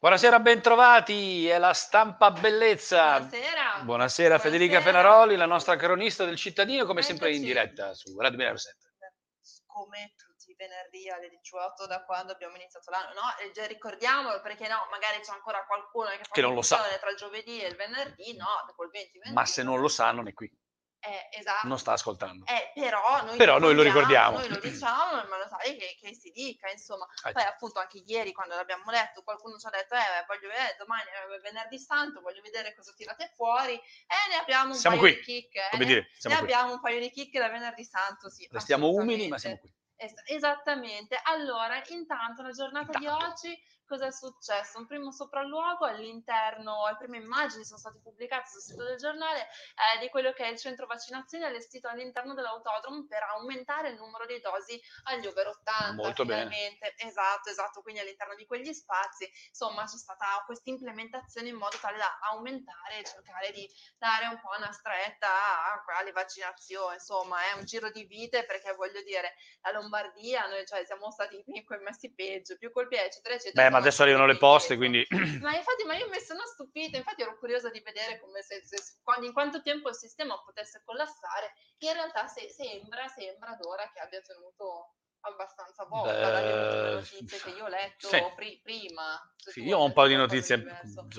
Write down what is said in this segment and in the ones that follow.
Buonasera, bentrovati, è la stampa bellezza. Buonasera. Buonasera Federica Buonasera. Fenaroli, la nostra cronista del cittadino, come sempre in Eccoci. diretta su Radio 1007. Come tutti i venerdì alle 18 da quando abbiamo iniziato l'anno, no? E già ricordiamolo perché no, magari c'è ancora qualcuno che fa Che non lo sa. tra il giovedì e il venerdì, no, dopo il 20 venerdì. Ma se non lo sa non è qui, Eh, esatto. non sta ascoltando. Eh, però noi, Però noi lo ricordiamo. Noi lo diciamo in modo tale che, che si dica, insomma. Eh, Poi appunto anche ieri quando l'abbiamo letto qualcuno ci ha detto eh voglio vedere domani è venerdì santo, voglio vedere cosa tirate fuori e ne abbiamo un Siamo paio qui, di chicche. eh, come ne- dire, ne qui. abbiamo un paio di chicche da venerdì santo, sì. Restiamo umili, ma siamo qui. Es- esattamente. Allora, intanto la giornata di Intanto. oggi cosa è successo? Un primo sopralluogo all'interno, le prime immagini sono state pubblicate sul sito del giornale eh, di quello che è il centro vaccinazione allestito all'interno dell'autodromo per aumentare il numero di dosi agli over 80. Molto bene. finalmente. Esatto, esatto. Quindi all'interno di quegli spazi, insomma, c'è stata questa implementazione in modo tale da aumentare e cercare di dare un po' una stretta alle vaccinazioni. Insomma, è un giro di vite perché voglio dire, la Lombardia, noi cioè, siamo stati messi peggio, più colpi, eccetera, eccetera. Beh, ma adesso arrivano le poste, quindi Ma infatti, ma io mi sono stupita, infatti ero curiosa di vedere come se, se- quando- in quanto tempo il sistema potesse collassare. In realtà se- sembra, sembra d'ora che abbia tenuto abbastanza dalle ultime Beh, notizie che io ho letto sì. pri- prima. Sì, io ho un po' di notizie di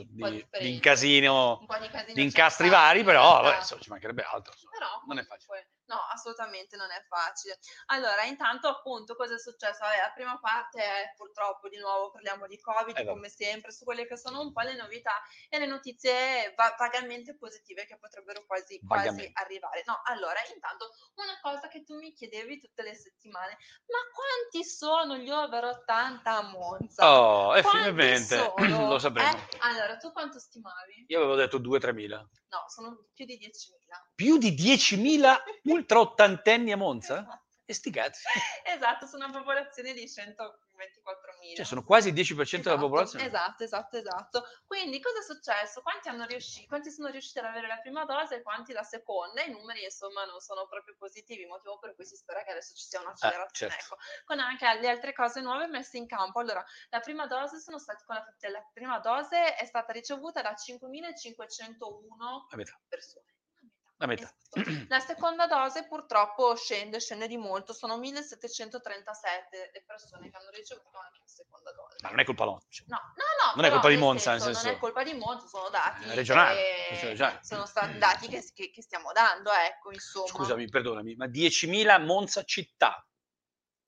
di, incasino, di casino di incastri vari, però vabbè, insomma, ci mancherebbe altro. insomma. Però Non è facile. No, assolutamente non è facile. Allora, intanto appunto cosa è successo? Vabbè, la prima parte è purtroppo di nuovo parliamo di Covid Eh, come sempre, su quelle che sono un po' le novità e le notizie va- vagamente positive che potrebbero quasi, quasi arrivare. No, allora, intanto una cosa che tu mi chiedevi tutte le settimane, ma quanti sono gli over 80 a Monza? Oh, e finalmente lo sapremo. Eh? Allora, tu quanto stimavi? Io avevo detto 2-3 mila. No, sono più di 10.000. Più di 10.000 ultra ottantenni a Monza? Esatto. E sti cazzi. Esatto, su una popolazione di 124.000. Cioè, sono quasi il 10% della Esatto, popolazione. Esatto, esatto, esatto. Quindi cosa è successo? Quanti, hanno riusci- quanti sono riusciti ad avere la prima dose e quanti la seconda? I numeri insomma non sono proprio positivi, motivo per cui si spera che adesso ci sia un'accelerazione. certo. Ecco, con anche le altre cose nuove messe in campo. Allora, la prima dose sono stati con la, la prima dose è stata ricevuta da 5.501 La metà. persone. La metà. La seconda dose purtroppo scende, scende di molto, sono 1737 le persone che hanno ricevuto anche la seconda dose. Ma non è colpa loro. cioè. No, no, no, Non è colpa di nel Monza, nel Non senso- è colpa di Monza, sono dati Eh, regionali, che- sono stati dati che, che- che stiamo dando, ecco, insomma. Scusami, perdonami, ma 10.000 Monza città.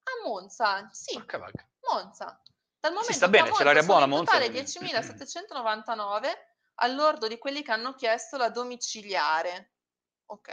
A Monza, sì, Porca vacca. Monza. Dal momento sta che bene, a c'è l'aria buona, in Monza, totale quindi. 10.799 all'ordo di quelli che hanno chiesto la domiciliare. Ok.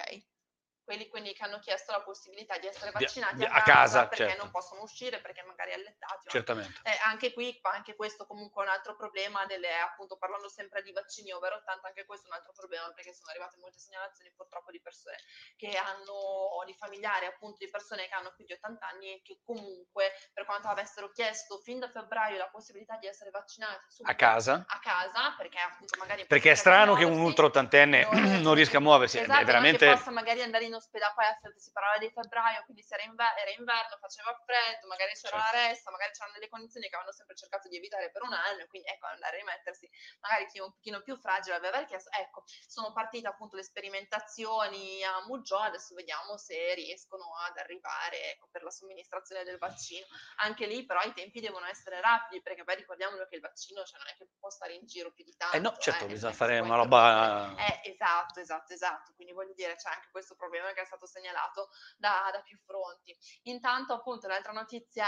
Quelli quindi che hanno chiesto la possibilità di essere vaccinati di- a, a casa, perché certo. non possono uscire, perché magari allettati. Certamente. eh, anche qui, anche questo comunque è un altro problema delle, appunto, parlando sempre di vaccini over 80, anche questo è un altro problema perché sono arrivate molte segnalazioni purtroppo di persone che hanno, o di familiari appunto di persone che hanno più di 80 anni e che comunque per quanto avessero chiesto fin da febbraio la possibilità di essere vaccinati subito A casa? a casa, perché appunto magari... Perché è strano che un ultra ottantenne non- non riesca a muoversi. Esatto, è veramente... che possa magari andare in ospedale, poi a- si parlava di febbraio, quindi se era, inver- era inverno, faceva freddo, magari c'era Certo. la ressa, magari c'erano delle condizioni che avevano sempre cercato di evitare per un anno, quindi ecco, andare a rimettersi, magari chi è un pochino più fragile aveva richiesto, ecco, sono partite appunto le sperimentazioni a Muggio, adesso vediamo se riescono ad arrivare ecco, per la somministrazione del vaccino. Anche lì però i tempi devono essere rapidi, perché poi ricordiamolo che il vaccino cioè, non è che può stare in giro più di tanto. Eh no, certo, nel bisogna fare una roba... eh, esatto, esatto, esatto. Quindi voglio dire, c'è anche questo problema che è stato segnalato da, da più fronti. Intanto, appunto, l'altra notizia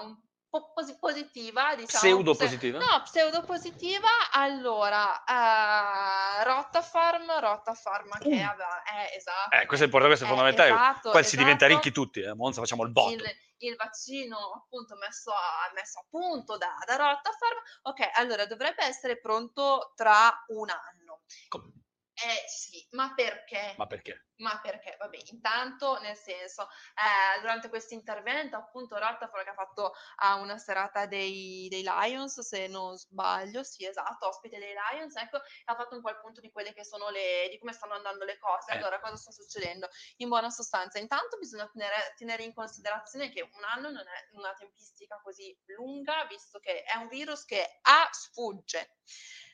un po' posi- positiva, diciamo. Pseudo pse- positiva? No, pseudo positiva. Allora, eh, Rottafarm, Rottafarm che Uh. aveva, eh, esatto. Eh, questo è importante, questo è Eh, fondamentale. esatto, Poi si diventa esatto. ricchi tutti, eh. Monza facciamo il botto. Il, il vaccino appunto messo a, messo a punto da, da Rottafarm. Ok, allora dovrebbe essere pronto tra un anno. Com- Eh sì, ma perché? Ma perché? Ma perché? Vabbè, intanto, nel senso, eh, durante questo intervento, appunto, Rattafora che ha fatto a una serata dei, dei Lions, se non sbaglio, sì, esatto, ospite dei Lions, ecco, ha fatto un po' il punto di quelle che sono le, di come stanno andando le cose. Eh. Allora, cosa sta succedendo? In buona sostanza, intanto bisogna tenere, tenere in considerazione che un anno non è una tempistica così lunga, visto che è un virus che A sfugge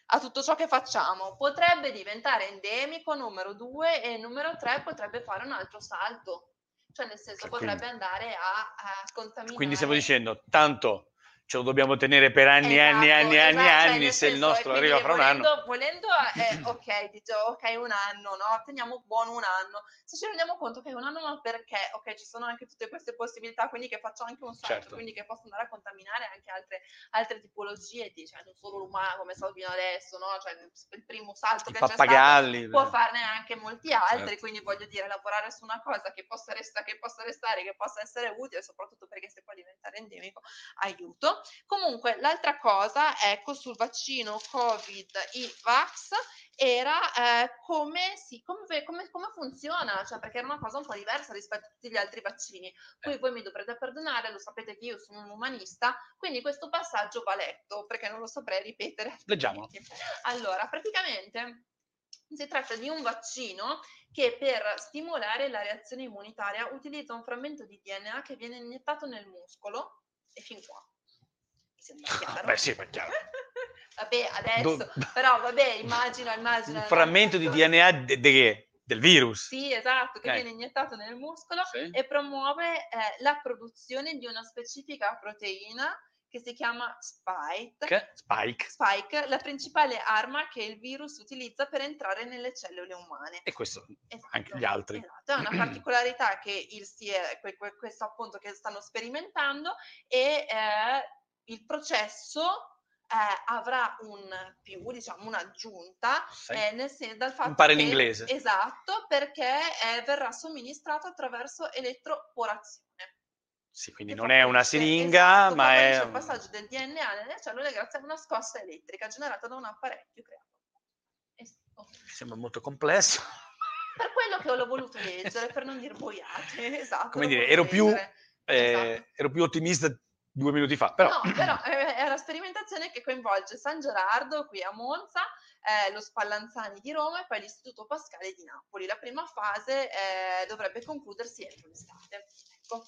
a tutto ciò che facciamo. Potrebbe diventare endemico, numero due, e numero tre potrebbe fare un altro salto. Cioè, nel senso, potrebbe andare a, a contaminare. Quindi stiamo dicendo, tanto ce lo dobbiamo tenere per anni anni Esatto, anni anni esatto, cioè, anni, nel se il nostro arriva fra un anno. volendo, eh, ok, dice, ok, un anno, no? Teniamo buono un anno. Se ci rendiamo conto che è un anno, ma perché? Ok, ci sono anche tutte queste possibilità, quindi che faccio anche un salto, Certo. quindi che posso andare a contaminare anche altre, altre tipologie, di, cioè non solo l'umano come fino adesso, no? Cioè il primo salto I che c'è stato pappagalli. può farne anche molti altri, Certo. quindi voglio dire, lavorare su una cosa che possa, resta- che possa restare, che possa essere utile, soprattutto perché se può diventare endemico, aiuto. Comunque, l'altra cosa, ecco, sul vaccino Covid i Vax era eh, come, si, come, come- come funziona, cioè perché era una cosa un po' diversa rispetto a tutti gli altri vaccini. Poi voi mi dovrete perdonare, lo sapete che io sono un umanista, quindi questo passaggio va letto perché non lo saprei ripetere. Leggiamolo. Allora, praticamente si tratta di un vaccino che per stimolare la reazione immunitaria utilizza un frammento di DNA che viene iniettato nel muscolo e fin qua. Sembra chiaro? Beh, sì, è chiaro. Vabbè, adesso, Do- però vabbè, immagino, immagino. Un frammento di DNA de- de- del virus. Sì, esatto, che Eh. viene iniettato nel muscolo Sì. e promuove eh, la produzione di una specifica proteina che si chiama spike. Che? Spike. Spike, la principale arma che il virus utilizza per entrare nelle cellule umane. E questo Esatto, anche gli altri. Esatto, è una particolarità che il questo appunto che stanno sperimentando e eh, il processo eh, avrà un più, diciamo un'aggiunta, Sì. eh, nel senso dal fatto Impara che- inglese. Esatto, perché eh, verrà somministrato attraverso elettroporazione. Sì, quindi che non è una siringa, esatto, ma è... il passaggio del DNA nelle cellule grazie a una scossa elettrica generata da un apparecchio creato. Es- ok. Mi sembra molto complesso. Per quello che l'ho voluto leggere, per non dire boiate, esatto. Come dire, ero più, eh, Esatto. ero più ottimista due minuti fa, però... No, però eh, è una sperimentazione che coinvolge San Gerardo qui a Monza, eh, lo Spallanzani di Roma e poi l'Istituto Pascale di Napoli. La prima fase eh, dovrebbe concludersi entro l'estate. Ecco.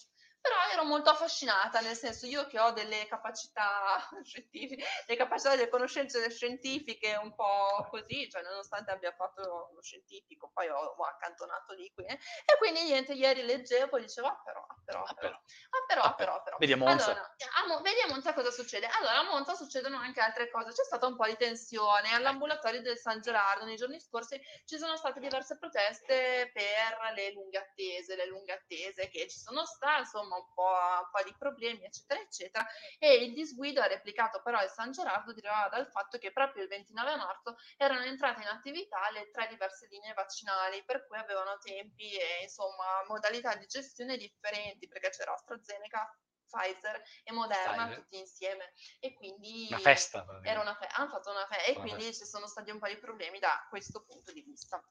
Però ero molto affascinata, nel senso io che ho delle capacità scientifiche, le capacità delle conoscenze scientifiche un po' così, cioè nonostante abbia fatto lo scientifico, poi ho, ho accantonato lì qui, eh, e quindi niente, ieri leggevo e dicevo, ah però, ah però, ah però, però. ah però, Ah, ah, però, però. Vedi a Monza. Allora, a Mo- vedi a Monza cosa succede? Allora, a Monza succedono anche altre cose. C'è stata un po' di tensione all'ambulatorio del San Gerardo. Nei giorni scorsi ci sono state diverse proteste per le lunghe attese, le lunghe attese che ci sono state, insomma, un po', un po' di problemi, eccetera, eccetera. E il disguido ha replicato però il San Gerardo derivava dal fatto che proprio il 29 marzo erano entrate in attività le tre diverse linee vaccinali, per cui avevano tempi e insomma modalità di gestione differenti, perché c'era AstraZeneca, Pfizer e Moderna Pfizer. tutti insieme. E quindi Una festa. era una fe- hanno fatto una festa e Una quindi ci sono stati un po' di problemi da questo punto di vista.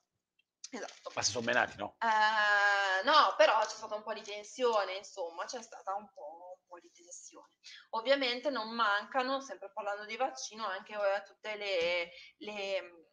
Esatto. Ma si sono menati, no? Eh, no, però c'è stata un po' di tensione, insomma, c'è stata un po', un po' di tensione. Ovviamente non mancano, sempre parlando di vaccino, anche eh, tutte le, le,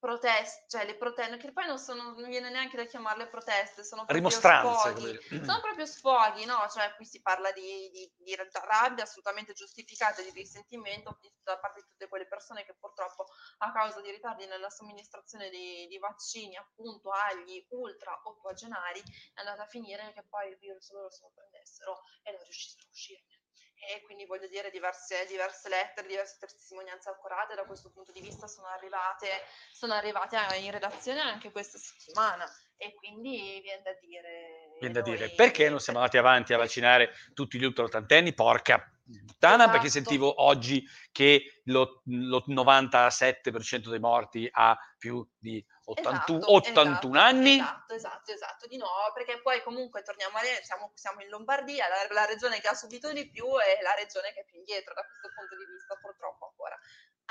proteste, cioè le proteste, che poi non, sono, non viene neanche da chiamarle proteste, sono proprio Rimostranze. sfoghi. dire. Sono proprio sfoghi, no? Cioè, qui si parla di, di, di rabbia assolutamente giustificata, di risentimento da parte di tutte quelle persone che purtroppo a causa di ritardi nella somministrazione di, di vaccini appunto agli ultra ottogenari è andata a finire che poi il virus loro se lo prendessero e non riuscissero a uscirne. E quindi voglio dire diverse, diverse lettere, diverse testimonianze accorate da questo punto di vista sono arrivate, sono arrivate in redazione anche questa settimana e quindi viene da dire... Viene da dire, perché non siamo andati avanti a vaccinare tutti gli ultra ottantenni? Porca puttana, perché Esatto. sentivo oggi che lo, lo 97% dei morti ha più di 81, Esatto, 81 esatto, anni. Esatto, esatto, esatto, di no, perché poi comunque torniamo a siamo, siamo in Lombardia, la, la regione che ha subito di più è la regione che è più indietro da questo punto di vista, purtroppo ancora.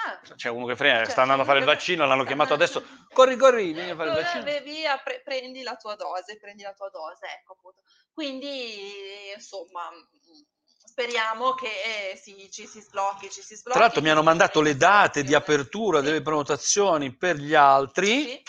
Ah, c'è uno che frena, Cioè, sta andando a fare il vaccino, l'hanno chiamato adesso, corri, corri, vieni a fare il vaccino. via, pre- prendi la tua dose, prendi la tua dose, ecco appunto. Quindi, insomma, mm, speriamo che eh, sì, ci si sblocchi, ci si sblocchi. Tra l'altro mi hanno mandato le date di apertura Sì. delle prenotazioni per gli altri. Sì.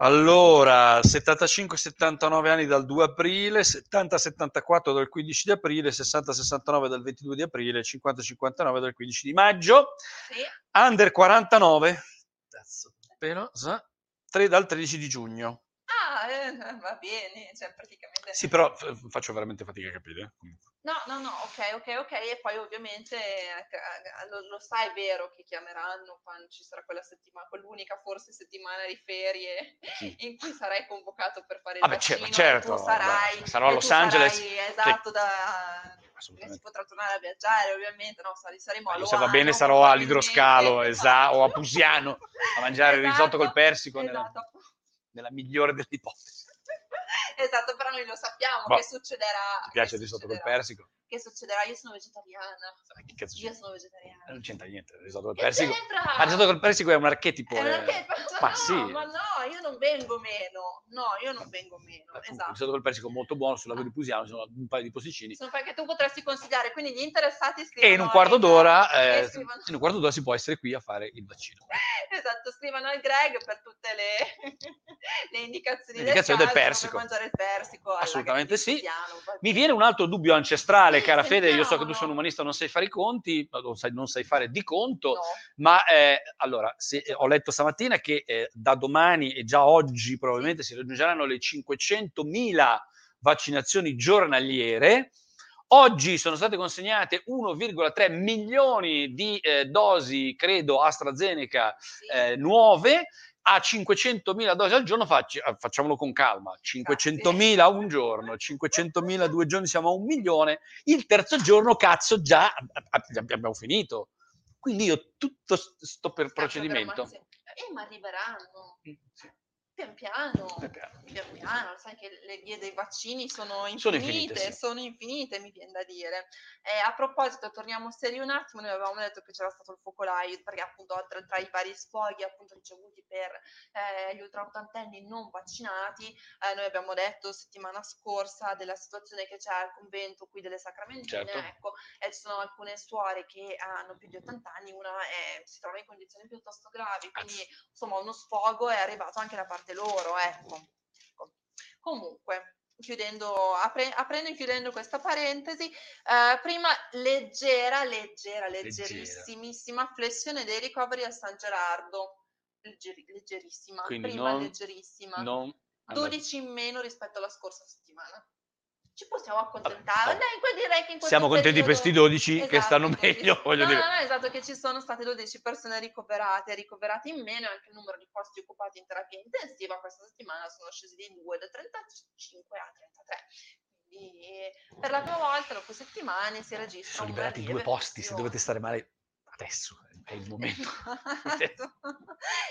Allora, 75-79 anni dal 2 aprile, 70-74 dal 15 di aprile, 60-69 dal 22 di aprile, 50-59 dal 15 di maggio. Sì. Under 49, cazzo, però, sa, tre- dal 13 di giugno. Ah, eh, va bene, cioè praticamente... Sì, però f- faccio veramente fatica a capire. eh, comunque. No, no, no, ok, ok, ok, e poi ovviamente eh, ca- lo, lo sai vero che chiameranno quando ci sarà quella settimana, quell'unica forse settimana di ferie Sì. in cui sarai convocato per fare il cer- vaccino certo, e tu sarai, guarda, sarò a Los Angeles, sarai, esatto, da, che si potrà tornare a viaggiare ovviamente, no, sare- saremo a Io, se va Loano, bene sarò all'idroscalo esa- o a Pusiano a mangiare il risotto col persico nella, esatto. nella migliore delle ipotesi. Esatto, però noi lo sappiamo Boh, che succederà. Ti piace che il risotto col persico? Che succederà? Io sono vegetariana. Che cazzo Io sono vegetariana. Non c'entra niente, il risotto col Che persico. c'entra? Ma il risotto col persico è un archetipo. È eh. una che- Ma no, sì. ma no, io non vengo meno. No, io non vengo meno. Appunto, Il Esatto. risotto col persico è molto buono, sul lago di Pusiano ci sono un paio di posticini. Sono perché tu potresti consigliare, quindi gli interessati scrivono E in un quarto d'ora, eh, in un quarto d'ora si può essere qui a fare il vaccino. Esatto, scrivono al Greg per tutte le, le indicazioni, Le indicazioni del come persico. mangiare il persico. Assolutamente sì. Va Mi viene un altro dubbio ancestrale, Sì, cara Fede. Io so che tu sei un umanista, non sai fare i conti, non sai, non sai fare di conto. No. Ma eh, allora, se- eh, ho letto stamattina che eh, da domani e già oggi probabilmente si raggiungeranno le 500.000 vaccinazioni giornaliere. Oggi sono state consegnate 1,3 milioni di eh, dosi, credo, AstraZeneca Sì. eh, nuove. A 500.000 dosi al giorno facci- eh, facciamolo con calma, 500.000 un giorno, 500.000 due giorni siamo a un milione, il terzo giorno cazzo già ab- abbiamo finito. Quindi io tutto st- sto per procedimento. Eh, ma arriveranno. Sì. Pian piano, Pian piano. pian piano, sai che le vie dei vaccini sono Sono infinite, infinite, sì. sono infinite, mi viene da dire. Eh, a proposito, torniamo seri un attimo, noi avevamo detto che c'era stato il focolaio, perché appunto tra, tra i vari sfoghi appunto ricevuti per eh, gli ultraottantenni non vaccinati, eh, noi abbiamo detto settimana scorsa della situazione che c'è al convento qui delle Sacramentine, Certo. ecco, e ci sono alcune suore che hanno più di 80 anni, una è- si trova in condizioni piuttosto gravi, quindi insomma uno sfogo è arrivato anche da parte loro, ecco. Comunque, chiudendo, apre- aprendo e chiudendo questa parentesi, eh, prima leggera, leggera, Leggera. leggerissimissima flessione dei ricoveri a San Gerardo. Leggeri- leggerissima, Quindi prima non- leggerissima. Non 12 in meno rispetto alla scorsa settimana. Ci possiamo accontentare. oh. Dai, direi che in Siamo contenti per questi periodo- 12 che Esatto, stanno 12. meglio, voglio no, dire. No, no, esatto, che ci sono state 12 persone ricoverate, ricoverate in meno anche il numero di posti occupati in terapia intensiva questa settimana sono scesi di 2 da 35 a 33. Quindi per la prima volta dopo settimane si registra Sono liberati due posti, se dovete stare male adesso è il momento. Esatto.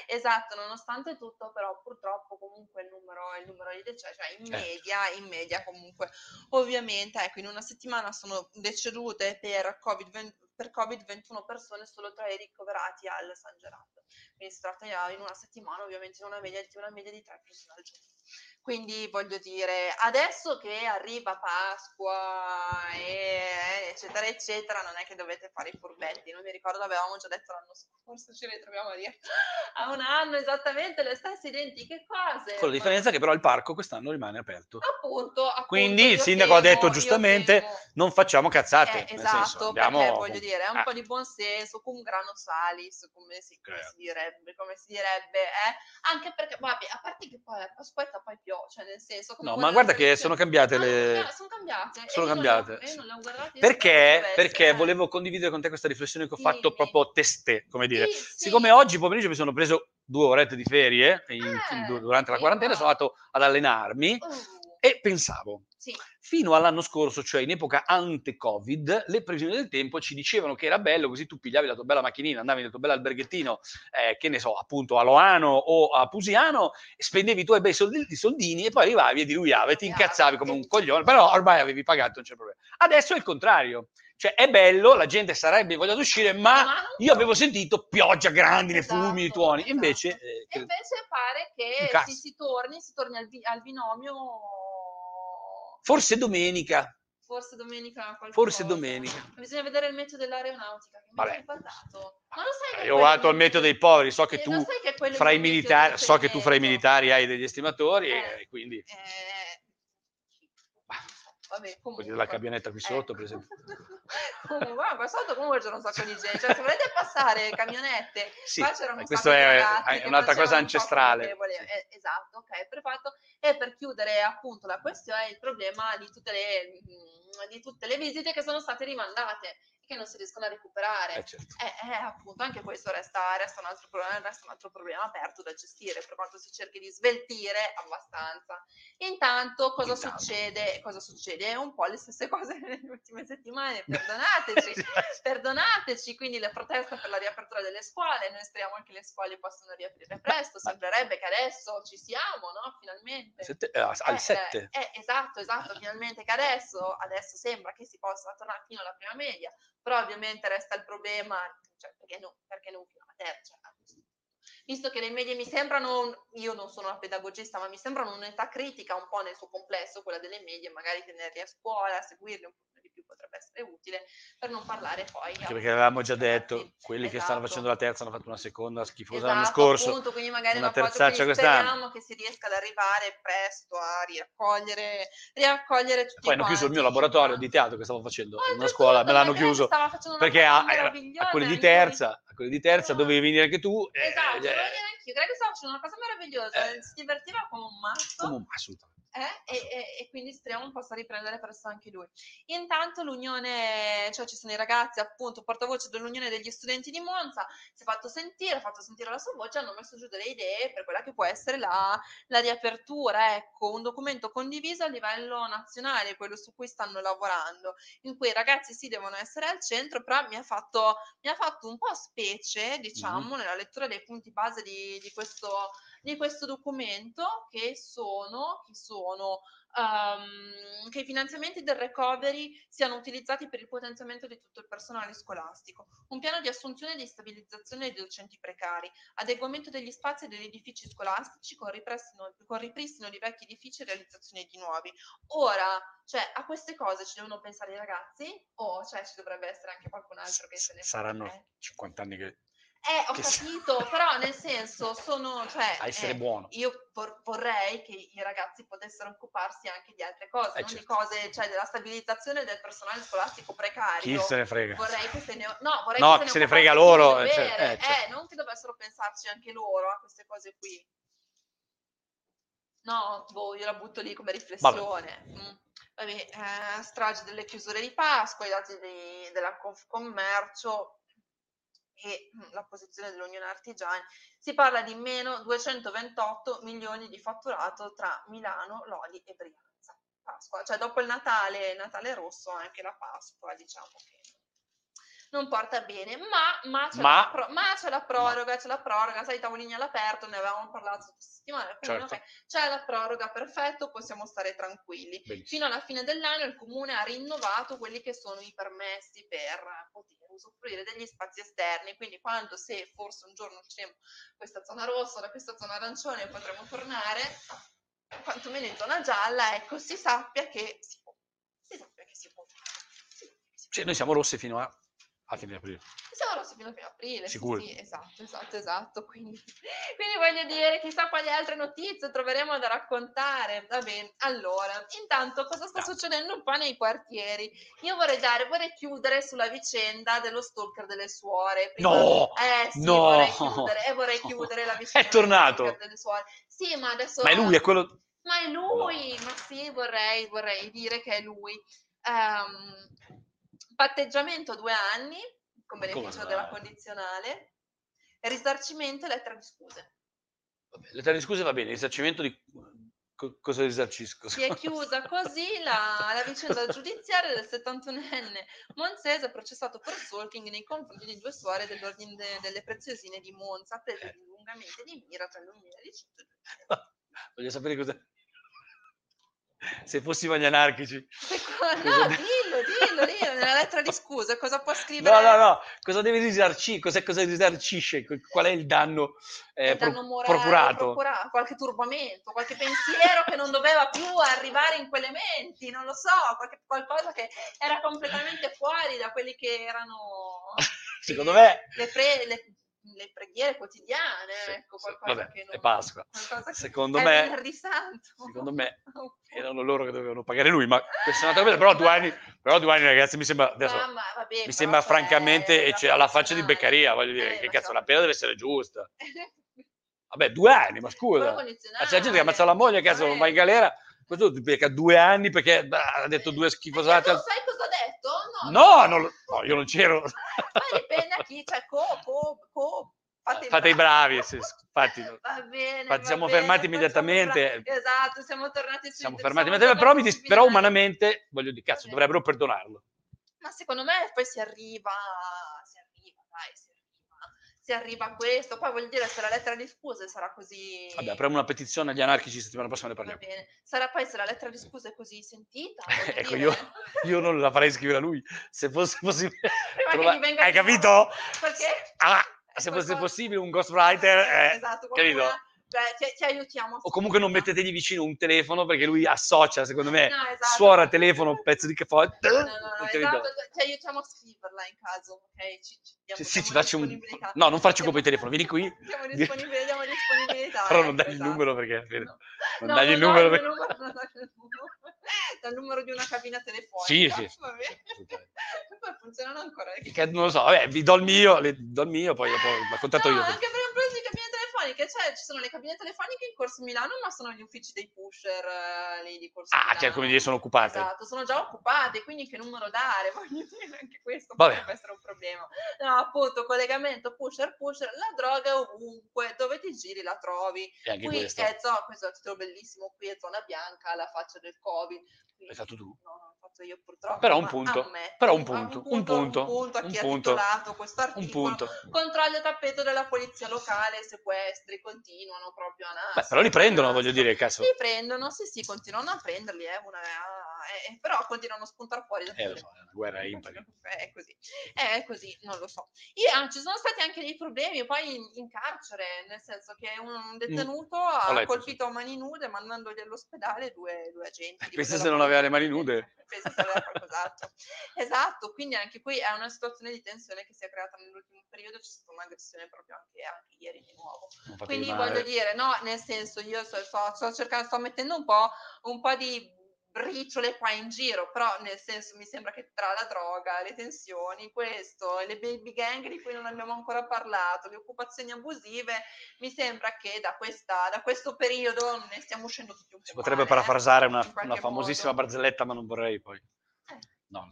Esatto, nonostante tutto, però purtroppo comunque il numero, il numero di decessi, cioè in Certo. media, in media comunque, ovviamente, ecco, in una settimana sono decedute per Covid, per Covid 21 persone, solo tra i ricoverati al San Gerardo. Quindi si tratta in una settimana ovviamente di una media, di una media di tre persone al giorno. Quindi voglio dire, adesso che arriva Pasqua e eccetera eccetera, non è che dovete fare i furbetti. Non mi ricordo, l'avevamo già detto l'anno scorso, ci ritroviamo a dire a un anno esattamente le stesse identiche cose. Con la differenza che però il parco quest'anno rimane aperto. Appunto, appunto, Quindi il sindaco ha temo- detto io giustamente non facciamo cazzate. eh, esatto, senso, perché abbiamo- voglio dire, è un Ah, po' di buon senso, cum grano salis, come si, come Certo. si direbbe, come si direbbe, eh? anche perché, vabbè, a parte che poi aspetta poi piove, cioè nel senso... come No, ma guarda che sono cambiate Ah, le... sono cambiate, sono io cambiate, io non le ho guardate, io Perché? Perché volevo condividere con te questa riflessione che ho fatto proprio testè, come dire. Siccome oggi pomeriggio mi sono preso due orette di ferie in- Eh, du- durante la quarantena, sono andato ad allenarmi Uh, e pensavo, sì, fino all'anno scorso, cioè in epoca ante-Covid, le previsioni del tempo ci dicevano che era bello, così tu pigliavi la tua bella macchinina, andavi nel tuo bel alberghettino, eh, che ne so, appunto a Loano o a Pusiano, spendevi i tuoi bei soldi- soldini e poi arrivavi e diluviavi e ti incazzavi come un coglione, però ormai avevi pagato, non c'è problema. Adesso è il contrario. Cioè, è bello, la gente sarebbe voglia di uscire, ma, io avevo sentito pioggia, grandine, Esatto, fumi, tuoni. esatto. Invece, eh, E invece pare che si, si torni, si torni al, bi- al binomio forse domenica, forse domenica qualcosa. forse domenica. Bisogna vedere il meteo dell'aeronautica. Che Vabbè. Ma lo sai Io ho quello- guardato il meteo dei poveri, so che Eh, tu che fra i militari, so che tu fra i militari hai degli estimatori Eh. e quindi Eh, vabbè, comunque. della camionetta qui sotto, Ecco. per esempio. comunque, qua sotto comunque c'era un sacco di gente. Cioè, se volete passare camionette, Sì, qua c'erano eh, un questo sacco è, è un'altra cosa un ancestrale. volevano. Eh, esatto, ok, perfetto. E per chiudere appunto la questione, il problema di tutte le, mm, di tutte le visite che sono state rimandate che non si riescono a recuperare. Eh, certo. Eh, eh, appunto, anche questo resta, resta, un altro problema, resta un altro problema aperto da gestire, per quanto si cerchi di sveltire abbastanza. Intanto, cosa Intanto. succede? Cosa succede? Un po' le stesse cose nelle ultime settimane, perdonateci, perdonateci, quindi la protesta per la riapertura delle scuole, noi speriamo che le scuole possano riaprire presto, sembrerebbe che adesso ci siamo, no? Finalmente. Sette- eh, al Eh, 7. eh, esatto, esatto, finalmente che adesso, adesso sembra che si possa tornare fino alla prima media, però ovviamente resta il problema, cioè, perché, no, perché non fino alla terza? Cioè, visto che le medie mi sembrano, io non sono una pedagogista, ma mi sembrano un'età critica un po' nel suo complesso, quella delle medie, magari tenerli a scuola, seguirli un po' potrebbe essere utile, per non parlare poi... Anche perché avevamo già detto, quelli che stanno esatto. facendo la terza hanno fatto una seconda schifosa Esatto, l'anno scorso. appunto, quindi magari una terzaccia quest'anno. speriamo che si riesca ad arrivare presto a raccogliere, raccogliere tutti Poi hanno chiuso il mio laboratorio di teatro che stavo facendo in una scuola, me l'hanno chiuso perché a, a- quelli di terza, a quelli di terza Esatto. dovevi venire anche tu. eh, Esatto, eh, volevo dire anch'io, Greg stava facendo una cosa meravigliosa, Eh. si divertiva come un matto. come un- assolutamente. Eh, e, e- quindi speriamo possa riprendere presto anche lui. Intanto l'unione, cioè ci sono i ragazzi, appunto, portavoce dell'Unione degli Studenti di Monza, si è fatto sentire, ha fatto sentire la sua voce, hanno messo giù delle idee per quella che può essere la, la riapertura, ecco, un documento condiviso a livello nazionale, quello su cui stanno lavorando, in cui i ragazzi sì devono essere al centro, però mi ha fatto, mi ha fatto un po' specie, diciamo, nella lettura dei punti base di, di questo di questo documento che sono, che sono ehm, che i finanziamenti del recovery siano utilizzati per il potenziamento di tutto il personale scolastico, un piano di assunzione e di stabilizzazione dei docenti precari, adeguamento degli spazi e degli edifici scolastici con ripristino, con ripristino di vecchi edifici e realizzazione di nuovi. Ora, cioè, a queste cose ci devono pensare i ragazzi o cioè, ci dovrebbe essere anche qualcun altro che se ne Saranno eh? 50 anni che Eh, ho che sa- capito, però nel senso sono, cioè, a essere eh, buono. io vor- vorrei che i ragazzi potessero occuparsi anche di altre cose, Eh, non di certo. cose, cioè della stabilizzazione del personale scolastico Chi precario. se ne frega? Vorrei che se ne, no, vorrei No, che se se ne frega chi loro, eh, cioè, avere. eh, certo. Eh, non che dovessero pensarci anche loro a queste cose qui. No, boh, io la butto lì come riflessione. Mm. Vabbè, eh, strage delle chiusure di Pasqua, i dati di- della Confcommercio e la posizione dell'Unione Artigiani, si parla di meno 228 milioni di fatturato tra Milano, Lodi e Brianza. Pasqua, cioè dopo il Natale, Natale rosso, anche la Pasqua, diciamo che non porta bene, ma, ma, c'è, Ma- la pro- ma c'è la proroga, c'è la proroga, sai, i tavolini all'aperto, ne avevamo parlato questa settimana, Certo. ok, c'è la proroga, perfetto, possiamo stare tranquilli. Benissimo. Fino alla fine dell'anno il comune ha rinnovato quelli che sono i permessi per poter usufruire degli spazi esterni, quindi quando se forse un giorno usciremo questa zona rossa, da questa zona arancione potremo tornare, quantomeno in zona gialla, ecco, si sappia che si può. Si sappia che si può. Si sappia che si può. Cioè, noi siamo rossi fino a, a fine aprile. Siamo rossi fino a fine aprile. sì, Sicuro? Sì, esatto, esatto, esatto. Quindi, quindi voglio dire, chissà quali altre notizie troveremo da raccontare. Va bene, allora, intanto cosa sta succedendo un po' nei quartieri? Io vorrei dare, vorrei chiudere sulla vicenda dello stalker delle suore. Prima- No! Eh sì, No! vorrei chiudere, e vorrei chiudere la vicenda È tornato! delle suore. Sì, ma adesso... Ma è lui, è quello... Ma è lui, ma sì, vorrei, vorrei dire che è lui. Ehm, patteggiamento due anni, con beneficio Come della condizionale, risarcimento e lettera di scuse. Vabbè, le tre scuse va bene, risarcimento di... co- cosa risarcisco? Si è chiusa così la, la vicenda giudiziaria del 71enne Monzese processato per stalking nei confronti di due suore dell'ordine de- delle preziosine di Monza, prese Eh. lungamente di mira tra il 2015 e il 2016. Voglio sapere cosa... Se fossimo gli anarchici. No, dillo, dillo, dillo, nella lettera di scusa cosa può scrivere? No, no, no, cosa deve risarcire? Cos'è, cosa risarcisce? Qual è il danno, eh, Il danno morale, procurato? procura- qualche turbamento, qualche pensiero che non doveva più arrivare in quelle menti, non lo so, qualche- qualcosa che era completamente fuori da quelli che erano Secondo me... le, pre- le- le preghiere quotidiane, Sì, ecco, qualcosa vabbè, che non... è Pasqua. qualcosa Secondo me-. Secondo me erano loro che dovevano pagare lui, ma questa è un'altra cosa. Però due anni, però due anni ragazzi, mi sembra... Adesso, Mamma, vabbè, mi sembra cioè, francamente, e c'è alla faccia di. Beccaria, voglio dire, Eh, che cazzo, la pena deve essere giusta. Vabbè, due anni, ma scusa. Ma c'è gente che ammazza la moglie, cazzo, non va in galera. Questo ti becca due anni perché ha detto due schifosate. Al- sai cosa ha detto? No, No, non lo- no, io non c'ero. Poi dipende a chi, cioè, co, co, co, fate, Fate i bravi, sì, infatti. Va bene. Va siamo bene, fermati immediatamente. Esatto, siamo tornati su Siamo siamo fermati immediatamente, però, mi dis- però umanamente, voglio dire, cazzo, dovrebbero perdonarlo. Ma secondo me poi si arriva, dai, si arriva, si arriva a questo. Poi voglio dire, se la lettera di scuse sarà così... Vabbè, apriamo una petizione agli anarchici, settimana prossima ne Va parliamo. bene. Sarà poi se la lettera di scuse è così sentita. ecco, dire, io, io non la farei scrivere a lui, se fosse possibile. Trova- Hai capito? Perché... Ah, se fosse possibile un ghostwriter, eh, esatto, capito? Cioè, ti, ti aiutiamo. O comunque non mettetegli vicino un telefono perché lui associa, secondo me, No, esatto. suora telefono, pezzo di caffè. No, no, no, esatto, ti aiutiamo a scriverla in caso, ok? Ci, ci diamo, Sì, ci faccio un... No, non farci copia di telefono, vieni qui. Diamo disponibilità, diamo disponibilità. Però non ecco, dagli il esatto. numero perché... No. Non No, dagli il no, numero perché... il numero, non. Dal numero di una cabina telefonica. Sì, sì. Poi funzionano ancora. le Che non lo so, vabbè, vi do il mio, le- do il mio, poi dopo la contatto No, io. anche per un prezzo di cabine telefoniche, cioè ci sono le cabine telefoniche in Corso Milano, ma sono gli uffici dei pusher eh, lì di Corso Ah, Milano. cioè come dire, sono occupate. Esatto, sono già occupate, quindi che numero dare? Voglio dire, anche questo Vabbè. potrebbe essere un problema. No, appunto, collegamento pusher pusher, la droga è ovunque, dove ti giri la trovi. E anche Qui questo. è zona, questo è un titolo bellissimo, qui è zona bianca, alla faccia del Covid. Qui- L'hai fatto tu? No, l'ho fatto io purtroppo. Però un punto, ammetto, però un punto, un punto, un punto a chi punto, ha titolato questo articolo. a tappeto della polizia locale, sequestri, continuano proprio a nascere. Beh, però li prendono, voglio dire, cazzo. Li prendono, sì, sì, continuano a prenderli, eh, una- eh, eh, però continuano a spuntare fuori. da Eh, so, la guerra è impari. è così, è così, non lo so. Io, ah, ci sono stati anche dei problemi poi in, in carcere, nel senso che un, detenuto Mm. Ha colpito a mani nude mandandogli all'ospedale due, due agenti. della se non aveva le mani nude. Se aveva qualcos'altro. esatto, quindi anche qui è una situazione di tensione che si è creata nell'ultimo periodo, c'è stata un'aggressione proprio anche, anche ieri di nuovo. Quindi male. voglio dire, no, nel senso, io sto, sto- sto cercando, sto mettendo un po', un po' di briciole qua in giro, però nel senso mi sembra che tra la droga, le tensioni, questo, le baby gang di cui non abbiamo ancora parlato, le occupazioni abusive, mi sembra che da, questa, da questo periodo ne stiamo uscendo tutti un po' Si potrebbe male, eh, parafrasare una, una famosissima modo. barzelletta, ma non vorrei poi. Eh. No.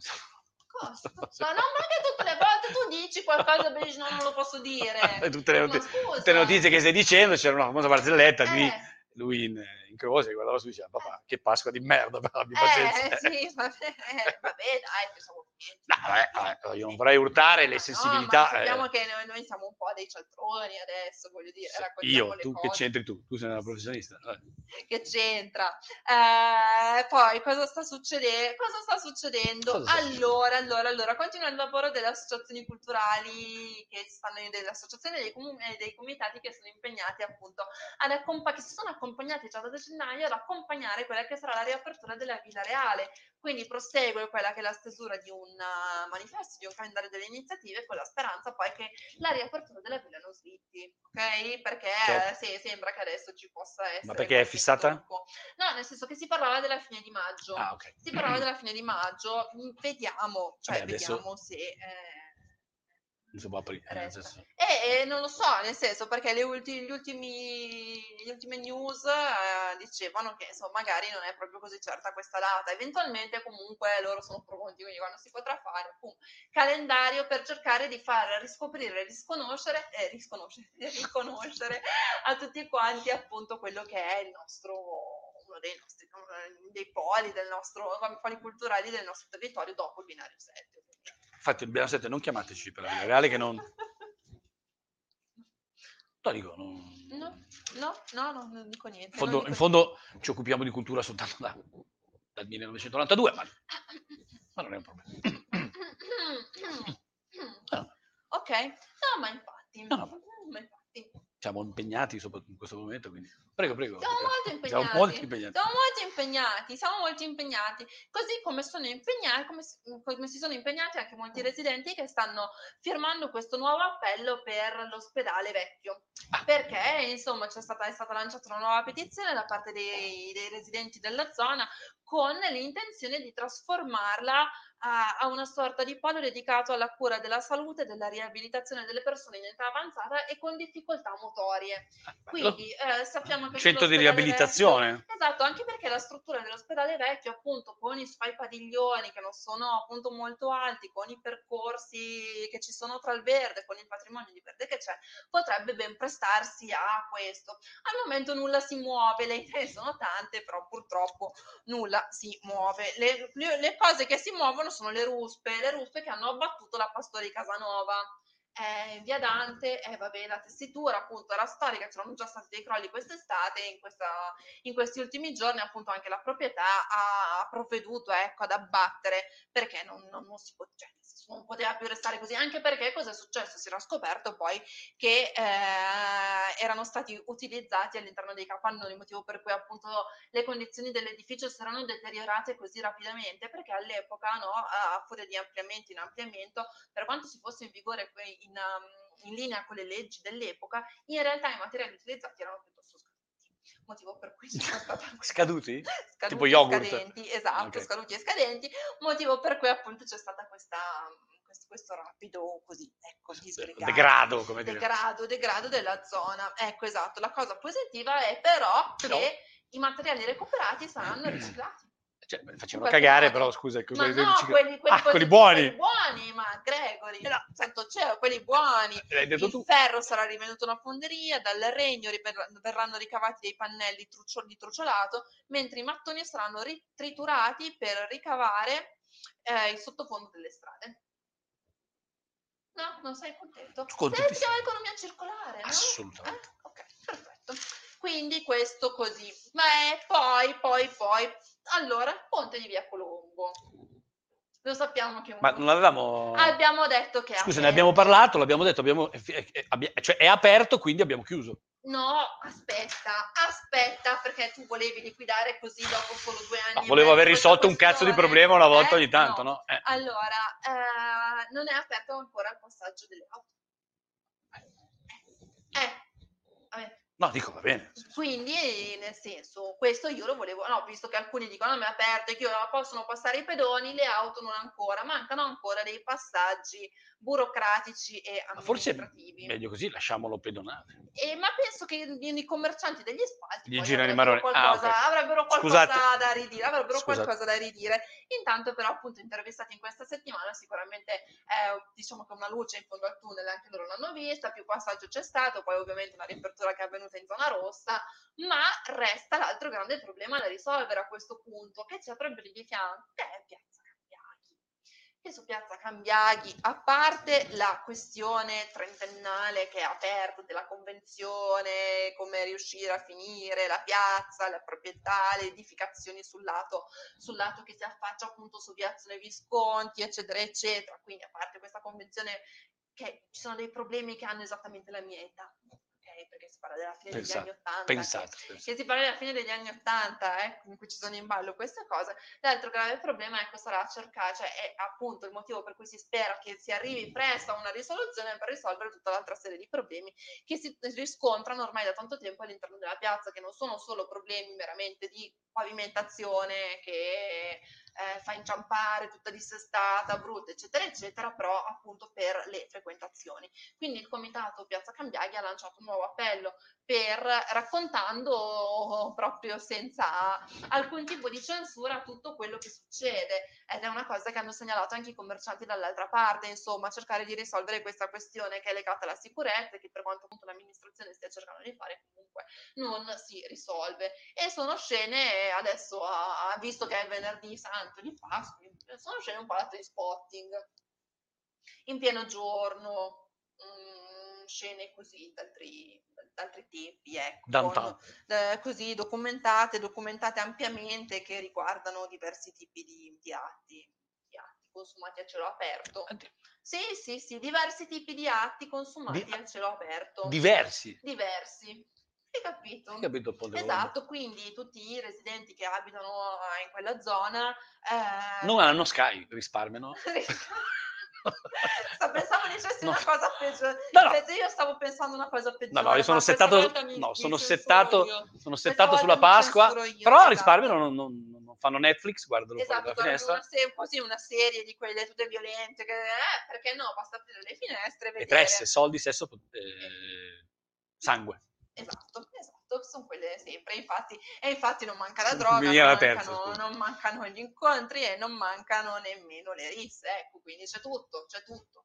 Cosa? Ma non perché tutte le volte tu dici qualcosa e no, non lo posso dire. tutte, le scusa. tutte le notizie che stai dicendo, c'era una famosa barzelletta di Eh. Lui in, in croce, guardava su e diceva, papà, che Pasqua di merda, però abbi pazienza. Eh, sì, vabbè, eh, vabbè, dai, pensavo. No, vabbè, io non vorrei urtare le Ma no, sensibilità. ma sappiamo eh, che noi, noi siamo un po' dei cialtroni adesso, voglio dire, io, tu che cose. c'entri tu? Tu sei una professionista. eh. che c'entra. Eh, poi cosa sta succedendo? Cosa sta succedendo? Cosa allora, allora, allora, continua il lavoro delle associazioni culturali che stanno delle associazioni dei, e dei comitati che sono impegnati appunto ad accompa- che si sono accompagnati già da gennaio ad accompagnare quella che sarà la riapertura della Villa Reale. Quindi prosegue quella che è la stesura di un uh, manifesto, di un calendario delle iniziative con la speranza poi che la riapertura della Villa non slitti, ok? Perché Certo. eh, sì, sembra che adesso ci possa essere. Ma perché è fissata? No, nel senso che si parlava della fine di maggio. Ah, ok. Si parlava della fine di maggio, vediamo, cioè Vabbè, adesso- vediamo se... eh, Può aprire. nel senso- E, e non lo so, nel senso, perché le, ulti- gli ultimi, gli ultime news eh, dicevano che insomma magari non è proprio così certa questa data. Eventualmente comunque loro sono pronti, quindi quando si potrà fare un calendario per cercare di far riscoprire, risconoscere, eh, risconoscere, riconoscere a tutti quanti appunto quello che è il nostro uno dei nostri dei poli del nostro poli culturali del nostro territorio dopo il binario 7 Infatti, Binario 7 non chiamateci per la Villa Reale che non... No, dico, non... No, no, no, no, non dico niente. In fondo, in fondo ci occupiamo di cultura soltanto da dal 1992, ma, ma non è un problema. ok, no, ma infatti, No, no. ma infatti. Siamo impegnati soprattutto in questo momento, quindi prego, prego. Siamo molto Siamo impegnati. molto impegnati. Siamo molto impegnati, siamo molto impegnati, così come sono impegnati, come, si- come si sono impegnati anche molti residenti che stanno firmando questo nuovo appello per l'ospedale vecchio. Ah. Perché insomma c'è stata, è stata lanciata una nuova petizione da parte dei, dei residenti della zona con l'intenzione di trasformarla a, a una sorta di polo dedicato alla cura della salute e della riabilitazione delle persone in età avanzata e con difficoltà motorie. Ah. Quindi eh, sappiamo che Centro di riabilitazione. vecchio- esatto, anche perché la struttura dell'ospedale vecchio, appunto, con i suoi padiglioni che non sono appunto molto alti, con i percorsi che ci sono tra il verde, con il patrimonio di verde che c'è, potrebbe ben prestarsi a questo. Al momento nulla si muove, le idee sono tante, però purtroppo nulla si muove. Le- le cose che si muovono sono le ruspe, le ruspe che hanno abbattuto la Pastori Casanova. Eh, via Dante, eh, vabbè, la tessitura appunto era storica, c'erano già stati dei crolli quest'estate, in, questa, in questi ultimi giorni appunto anche la proprietà ha, provveduto ecco, ad abbattere perché non, non- non si può- cioè, non poteva più restare così, anche perché cosa è successo? Si era scoperto poi che eh, erano stati utilizzati all'interno dei capannoni, motivo per cui appunto le condizioni dell'edificio si erano deteriorate così rapidamente, perché all'epoca, no, a furia di ampliamento in ampliamento, per quanto si fosse in vigore que- in, um, in linea con le leggi dell'epoca, in realtà i materiali utilizzati erano piuttosto scaduti, motivo per cui c'era stata Scaduti? scaduti Tipo yogurt. scadenti, esatto, Ok. scaduti e scadenti, motivo per cui appunto c'è stata questa questo, questo rapido così, ecco, disgregato. Degrado, come dire. Degrado, degrado della zona. Ecco, esatto. La cosa positiva è però Però- che i materiali recuperati saranno riciclati. Cioè, facevano cagare, però scusa, Ma quelli no, quelli, quelli ah, quelli buoni. quelli buoni, ma Gregory, no. santo cielo, quelli buoni. L'hai detto Il tu. ferro sarà rivenuto una fonderia, dal regno river- verranno ricavati dei pannelli truccio- di truciolato, mentre i mattoni saranno ri- triturati per ricavare eh, il sottofondo delle strade. No, non sei contento? Contentissimo. siamo economia circolare, no? Assolutamente. Eh? Ok, perfetto. Quindi questo così. Ma è poi, poi, poi. Allora, il ponte di Via Colombo. Lo sappiamo che un Ma non avevamo... Abbiamo detto che Scusa, ne abbiamo parlato, l'abbiamo detto, abbiamo... è- abbia- cioè è aperto, quindi abbiamo chiuso. No, aspetta, aspetta, perché tu volevi liquidare così dopo solo due anni. No, e volevo aver risolto un cazzo di problema una volta Eh? ogni tanto, no? Eh. Allora, eh, non è aperto ancora il passaggio delle auto. Eh, vabbè. No, dico, va bene. Quindi, nel senso, questo io lo volevo, no, visto che alcuni dicono non è aperto e che ora possono passare i pedoni, le auto non ancora, mancano ancora dei passaggi burocratici e Ma forse amministrativi. meglio così, lasciamolo pedonale. E, ma penso che i, i commercianti degli spalti Gli girano i. Ah, qualcosa, ok. avrebbero qualcosa Scusate. da ridire, avrebbero Scusate. qualcosa da ridire. Intanto però appunto intervistati in questa settimana sicuramente eh, diciamo che una luce in fondo al tunnel anche loro l'hanno vista, più passaggio c'è stato, poi ovviamente una riapertura che è avvenuta in zona rossa, ma resta l'altro grande problema da risolvere a questo punto che c'è proprio di fianco, che è Piazza Cambiaghi. Che su Piazza Cambiaghi, a parte la questione trentennale che è aperta della convenzione, come riuscire a finire la piazza, la proprietà, le edificazioni sul lato, sul lato che si affaccia appunto su Piazzale Visconti, eccetera, eccetera. Quindi a parte questa convenzione che ci sono dei problemi che hanno esattamente la mia età, Perché si parla della fine Pensate, degli anni Ottanta. Pensate. che- pensate. che si parla della fine degli anni Ottanta, eh, in cui ci sono in ballo queste cose. L'altro grave problema ecco, sarà cercare, cioè è appunto il motivo per cui si spera che si arrivi presto a una risoluzione per risolvere tutta l'altra serie di problemi che si riscontrano ormai da tanto tempo all'interno della piazza, che non sono solo problemi meramente di pavimentazione che eh, fa inciampare tutta dissestata, brutta, eccetera, eccetera, però appunto per le frequentazioni. Quindi il comitato Piazza Cambiaghi ha lanciato un nuovo appello per raccontando proprio senza alcun tipo di censura tutto quello che succede ed è una cosa che hanno segnalato anche i commercianti dall'altra parte, insomma, cercare di risolvere questa questione che è legata alla sicurezza e che per quanto appunto l'amministrazione stia cercando di fare comunque non si risolve. E sono scene adesso, a- a- visto che è venerdì santo di Pasqua, sono scene un po' da spotting in pieno giorno. mm, scene così d'altri, d'altri tempi, ecco, con, eh, così documentate, documentate ampiamente che riguardano diversi tipi di, di atti, di atti consumati a cielo aperto. Addio. Sì, sì, sì, diversi tipi di atti consumati Di- a cielo aperto. Diversi. Diversi. Hai capito? Hai capito il ponte Esatto, quindi tutti i residenti che abitano eh, in quella zona eh, Non hanno Sky, risparmiano. Sta- Pensavo dicessi No. una cosa peggio. No, no. Invece io stavo pensando una cosa peggiore. No, no, io sono settato, no, sono settato, sono settato sulla Pasqua, io, però esatto. risparmiano, non, non- non fanno Netflix, guardano fuori Esatto, dalla guarda, finestra. una se- così una serie di quelle tutte violente, che, eh, perché no, basta aprire le finestre e E vedere. tresse, soldi, sesso, eh, sangue. Esatto, esatto, sono quelle sempre. Infatti, e infatti non manca la droga, non la terza, mancano, scusa. non mancano gli incontri e non mancano nemmeno le risse. Ecco, quindi c'è tutto, c'è tutto.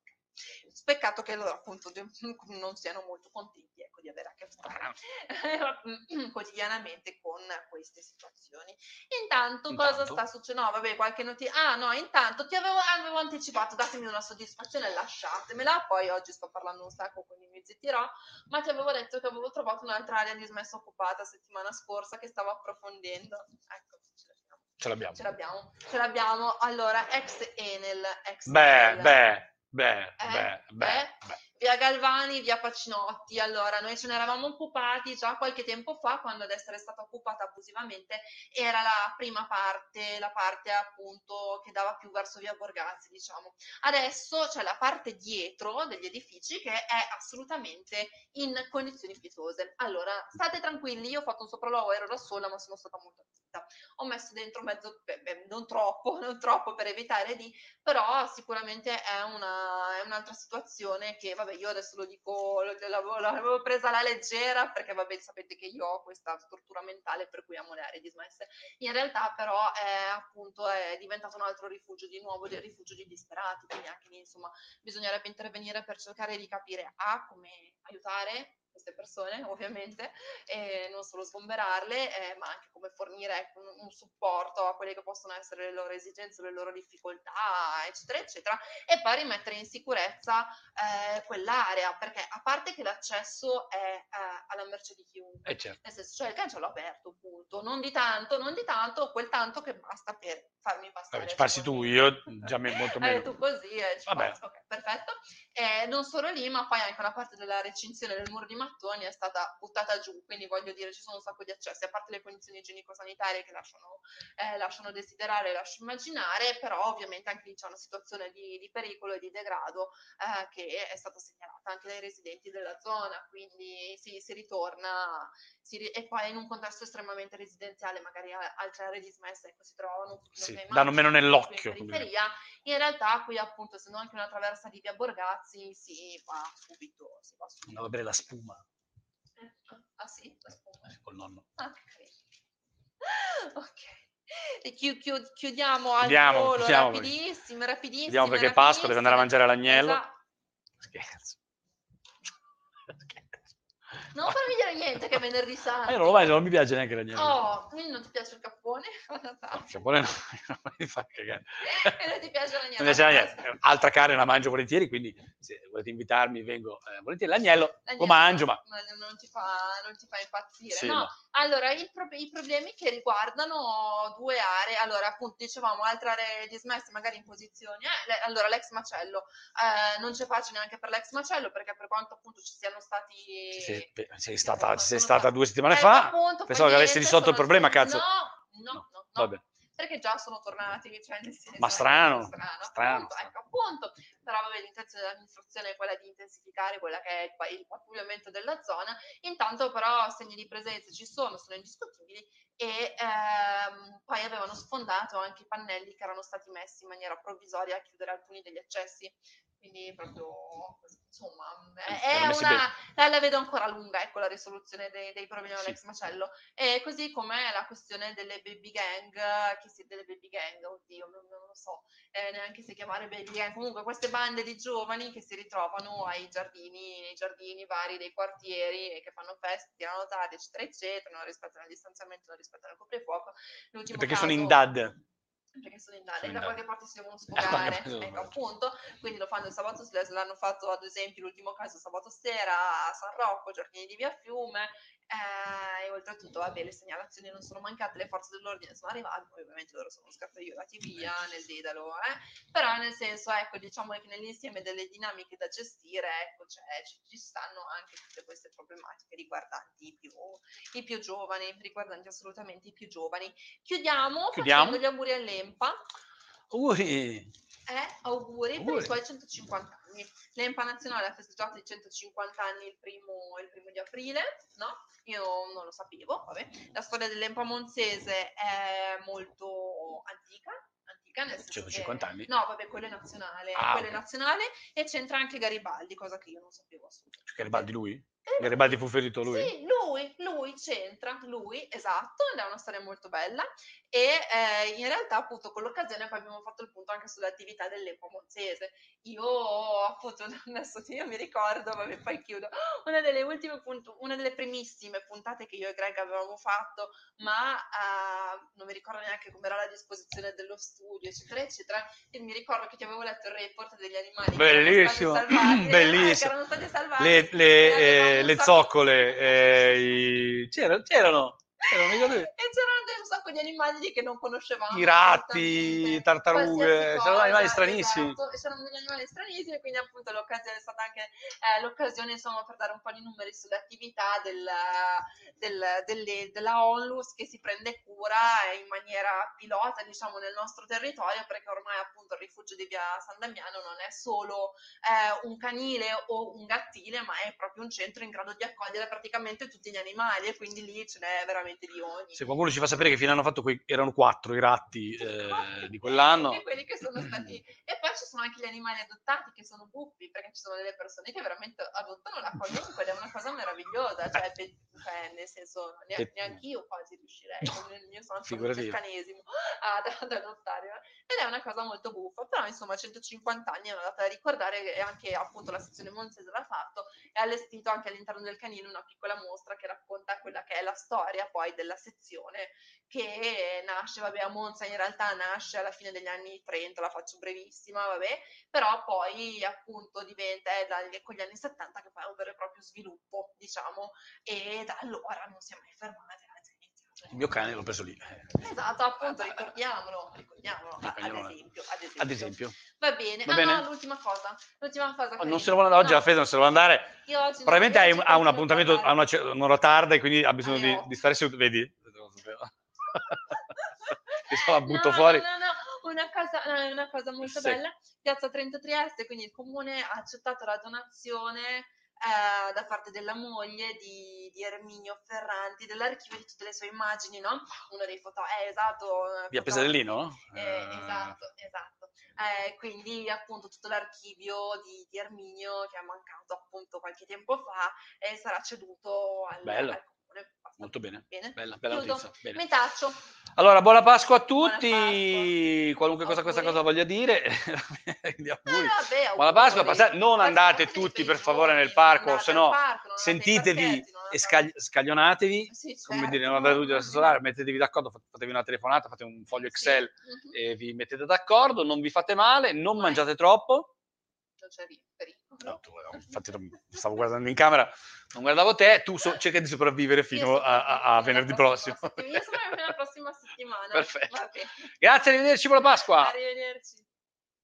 Peccato che loro appunto di- non siano molto contenti ecco, di avere a che fare quotidianamente con queste situazioni. Intanto, cosa Intanto? sta succedendo? No, vabbè, qualche notizia. Ah, no, intanto ti avevo, avevo anticipato, datemi una soddisfazione, lasciatemela. Poi oggi sto parlando un sacco, quindi mi zittirò. Ma ti avevo detto che avevo trovato un'altra area dismessa occupata settimana scorsa che stavo approfondendo. Ecco, ce l'abbiamo. Ce l'abbiamo. Ce l'abbiamo, ce l'abbiamo. Allora, ex Enel, ex Beh, Enel. beh, beh, Eh? beh, beh, Eh? beh. Via Galvani, via Pacinotti. Allora, noi ce ne eravamo occupati già qualche tempo fa, quando ad essere stata occupata abusivamente era la prima parte, la parte appunto che dava più verso via Borgazzi, diciamo. Adesso c'è la parte dietro degli edifici che è assolutamente in condizioni pietose. Allora, state tranquilli, io ho fatto un sopralluogo, ero da sola, ma sono stata molto zitta. Ho messo dentro mezzo, beh, beh, non troppo, non troppo per evitare di però sicuramente è, una, è un'altra situazione che, vabbè, io adesso lo dico, l'avevo, presa alla leggera perché, vabbè, sapete che io ho questa stortura mentale per cui amo le aree dismesse. In realtà, però, è appunto è diventato un altro rifugio di nuovo, del rifugio di disperati, quindi anche lì, insomma, bisognerebbe intervenire per cercare di capire A, come aiutare queste persone, ovviamente, non solo sgomberarle, eh, ma anche come fornire ecco, un, un supporto a quelle che possono essere le loro esigenze, le loro difficoltà, eccetera, eccetera, e poi rimettere in sicurezza eh, quell'area, perché a parte che l'accesso è eh, alla merce di chiunque, Eh, certo. nel senso, cioè il cancello aperto, punto, non di tanto, non di tanto, quel tanto che basta per farmi passare. Vabbè, ci passi tu, io già me- molto Eh, meno. tu così, eh, Vabbè. passi, ok, perfetto. Eh, non solo lì, ma poi anche una parte della recinzione del muro di mattoni è stata buttata giù, quindi voglio dire, ci sono un sacco di accessi, a parte le condizioni igienico-sanitarie che lasciano, eh, lasciano desiderare, lascio immaginare, però ovviamente anche lì c'è una situazione di, di pericolo e di degrado eh, che è stata segnalata anche dai residenti della zona, quindi sì, si ritorna, si ri- e poi in un contesto estremamente residenziale, magari altre aree dismesse ecco, si trovano Sì, danno meno nell'occhio, in in realtà qui appunto essendo anche una traversa di via Borgazzi si va subito, si va subito. A bere la spuma Ah sì, la spuma. eh, col nonno. Ah, carino. Ok. E chi- chi- chiudiamo al Chiudiamo, volo chiudiamo perché- rapidissimi, rapidissimi. Chiudiamo perché è Pasqua, deve andare a mangiare l'agnello. Esatto. Scherzo. Non farmi dire niente che è venerdì santo. io non lo mangio, non mi piace neanche l'agnello. Oh, quindi non ti piace il cappone? No, Giappone no, non mi fa cagare. e non ti piace l'agnello? Non mi piace l'agnello. Altra carne la mangio volentieri, quindi se volete invitarmi vengo eh, volentieri. L'agnello lo L'agnello mangio, ma non ti fa, non ti fa impazzire. Sì, no, no. Allora pro- i problemi che riguardano due aree, allora appunto dicevamo altre aree dismesse magari in posizioni, eh, le- allora l'ex macello, eh, non c'è pace neanche per l'ex macello perché per quanto appunto ci siano stati... sei, sei stata, sei stata due settimane Eh, fa. appunto, pensavo che avessi risolto il problema, cazzo. No, no, no, no. Vabbè. Perché già sono tornati, cioè nel senso, Ma strano, strano, strano, appunto, ecco, appunto. Però vabbè, l'intenzione dell'amministrazione è quella di intensificare quella che è il, il pattugliamento della zona. Intanto però segni di presenza ci sono, sono indiscutibili e ehm, poi avevano sfondato anche i pannelli che erano stati messi in maniera provvisoria a chiudere alcuni degli accessi. Quindi proprio, insomma, è, una... La, vedo ancora lunga, ecco, la risoluzione dei, dei problemi Sì. dell'ex macello. E così come la questione delle baby gang, che si, delle baby gang, oddio, non, non lo so eh, neanche se chiamare baby gang, comunque queste bande di giovani che si ritrovano ai giardini, nei giardini vari dei quartieri e che fanno feste, tirano tardi, eccetera, eccetera, non rispettano il distanziamento, non rispettano il coprifuoco. L'ultimo Perché sono in caso- dad. Perché sono in Italia, da qualche parte si devono sfogare, ecco appunto, quindi lo fanno il sabato l'hanno fatto ad esempio l'ultimo caso sabato sera a San Rocco, giardini di via Fiume, eh, e oltretutto vabbè le segnalazioni non sono mancate, le forze dell'ordine sono arrivate, poi ovviamente loro sono scappaiolati via nel Dedalo, eh? però nel senso ecco diciamo che nell'insieme delle dinamiche da gestire ecco cioè, ci, ci stanno anche tutte queste problematiche riguardanti i più, i più giovani, riguardanti assolutamente i più giovani. Chiudiamo, Chiudiamo. facendo gli auguri all'EMPA. Auguri. Eh, auguri, per Auguri. i suoi 150 anni. L'EMPA nazionale ha festeggiato i 150 anni il primo, il primo di aprile, no? Io non lo sapevo, vabbè. La storia dell'EMPA monzese è molto antica, antica nel senso 150 anni. che... No, vabbè, quello è nazionale, Ah, quello ok. è nazionale e c'entra anche Garibaldi, cosa che io non sapevo assolutamente. Garibaldi lui? Eh, Garibaldi fu ferito lui? Sì, lui, lui c'entra, lui, esatto, ed è una storia molto bella e eh, in realtà appunto con l'occasione poi abbiamo fatto il punto anche sulle attività dell'Epo Monzese. Io appunto adesso io mi ricordo, vabbè poi chiudo, una delle ultime punto, una delle primissime puntate che io e Greg avevamo fatto, ma eh, non mi ricordo neanche come era la disposizione dello studio, eccetera, eccetera, e mi ricordo che ti avevo letto il report degli animali Bellissimo, che erano stati salvati, eh, bellissimo. che erano stati salvati. Le, le, le zoccole, eh, i- c'erano, c'erano, E c'erano anche un sacco di animali che non conoscevamo. I ratti, tartarughe, Qualsiasi c'erano animali cosa, stranissimi. Esatto, c'erano degli animali stranissimi, quindi appunto l'occasione è stata anche eh, l'occasione insomma per dare un po' di numeri sulle attività del, del- delle- della ONLUS che si prende cura in maniera pilota diciamo nel nostro territorio perché ormai appunto il rifugio di via San Damiano non è solo eh, un canile o un gattile ma è proprio un centro in grado di accogliere praticamente tutti gli animali e quindi lì ce n'è veramente di ogni. Se qualcuno ci fa sapere che fine hanno fatto, quei, erano quattro i ratti eh, di quell'anno. e quelli che sono stati e poi ci sono anche gli animali adottati che sono buffi perché ci sono delle persone che veramente adottano la accolgono ed è una cosa meravigliosa cioè, pe- cioè, nel senso ne- Che- neanche io quasi riuscirei il mio sono Figurati il io. canesimo ad, ad adottare ed è una cosa molto buffa però insomma 150 anni è una data da ricordare e anche appunto la sezione Monzese l'ha fatto e ha allestito anche all'interno del canile una piccola mostra che racconta quella che è la storia poi della sezione che nasce, vabbè, a Monza in realtà nasce alla fine degli anni 30, la faccio brevissima, vabbè, però poi appunto diventa è da- con gli anni 70 che fa un vero e proprio sviluppo, diciamo, e da allora non si è mai iniziato. Il mio cane l'ho preso lì. Esatto, appunto, ricordiamolo, ricordiamolo, ad esempio, ad esempio. Ad esempio. Va bene, Va ah bene? no, l'ultima cosa, l'ultima cosa. Oh. Non se ne vuole andare oggi, No, la Fede non se ne vuole andare. io Probabilmente io hai ha un appuntamento a una un'ora tarda e quindi ha bisogno di, Alle di stare seduto. Vedi? Se la butto no, fuori. No, no, no, una cosa, una cosa molto Sì. bella. Piazza Trento Trieste, quindi il comune ha accettato la donazione eh, da parte della moglie di, di Erminio Ferranti dell'archivio di tutte le sue immagini, no? Uno dei foto, eh, esatto. Via fotografi. Pesarellino? Eh, Eh, esatto, esatto. Eh, quindi appunto tutto l'archivio di, di Erminio che è mancato appunto qualche tempo fa e sarà ceduto al, Bello. al. Molto bene. Bene. Bella, bella notizia. Bene. Mi taccio. Allora, buona Pasqua a tutti. Pasqua. Qualunque cosa questa cosa voglia dire. Ah, auguri. vabbè, Buona Pasqua, passate- non andate tutti per favore nel parco, se no sentitevi e scagli- scaglionatevi. Sì, Come certo. dire, non andate tutti orario, mettetevi d'accordo, fate- fatevi una telefonata, fate un foglio Excel Sì, mhm. e vi mettete d'accordo, non vi fate male, non Mai. mangiate troppo. Non c'è ri- pericolo. No, tu, infatti stavo guardando in camera, non guardavo te, tu so- cerca di sopravvivere fino a, a- a venerdì la prossimo. Io fino alla prossima settimana. Perfetto. Grazie, arrivederci, buona Pasqua. Arrivederci.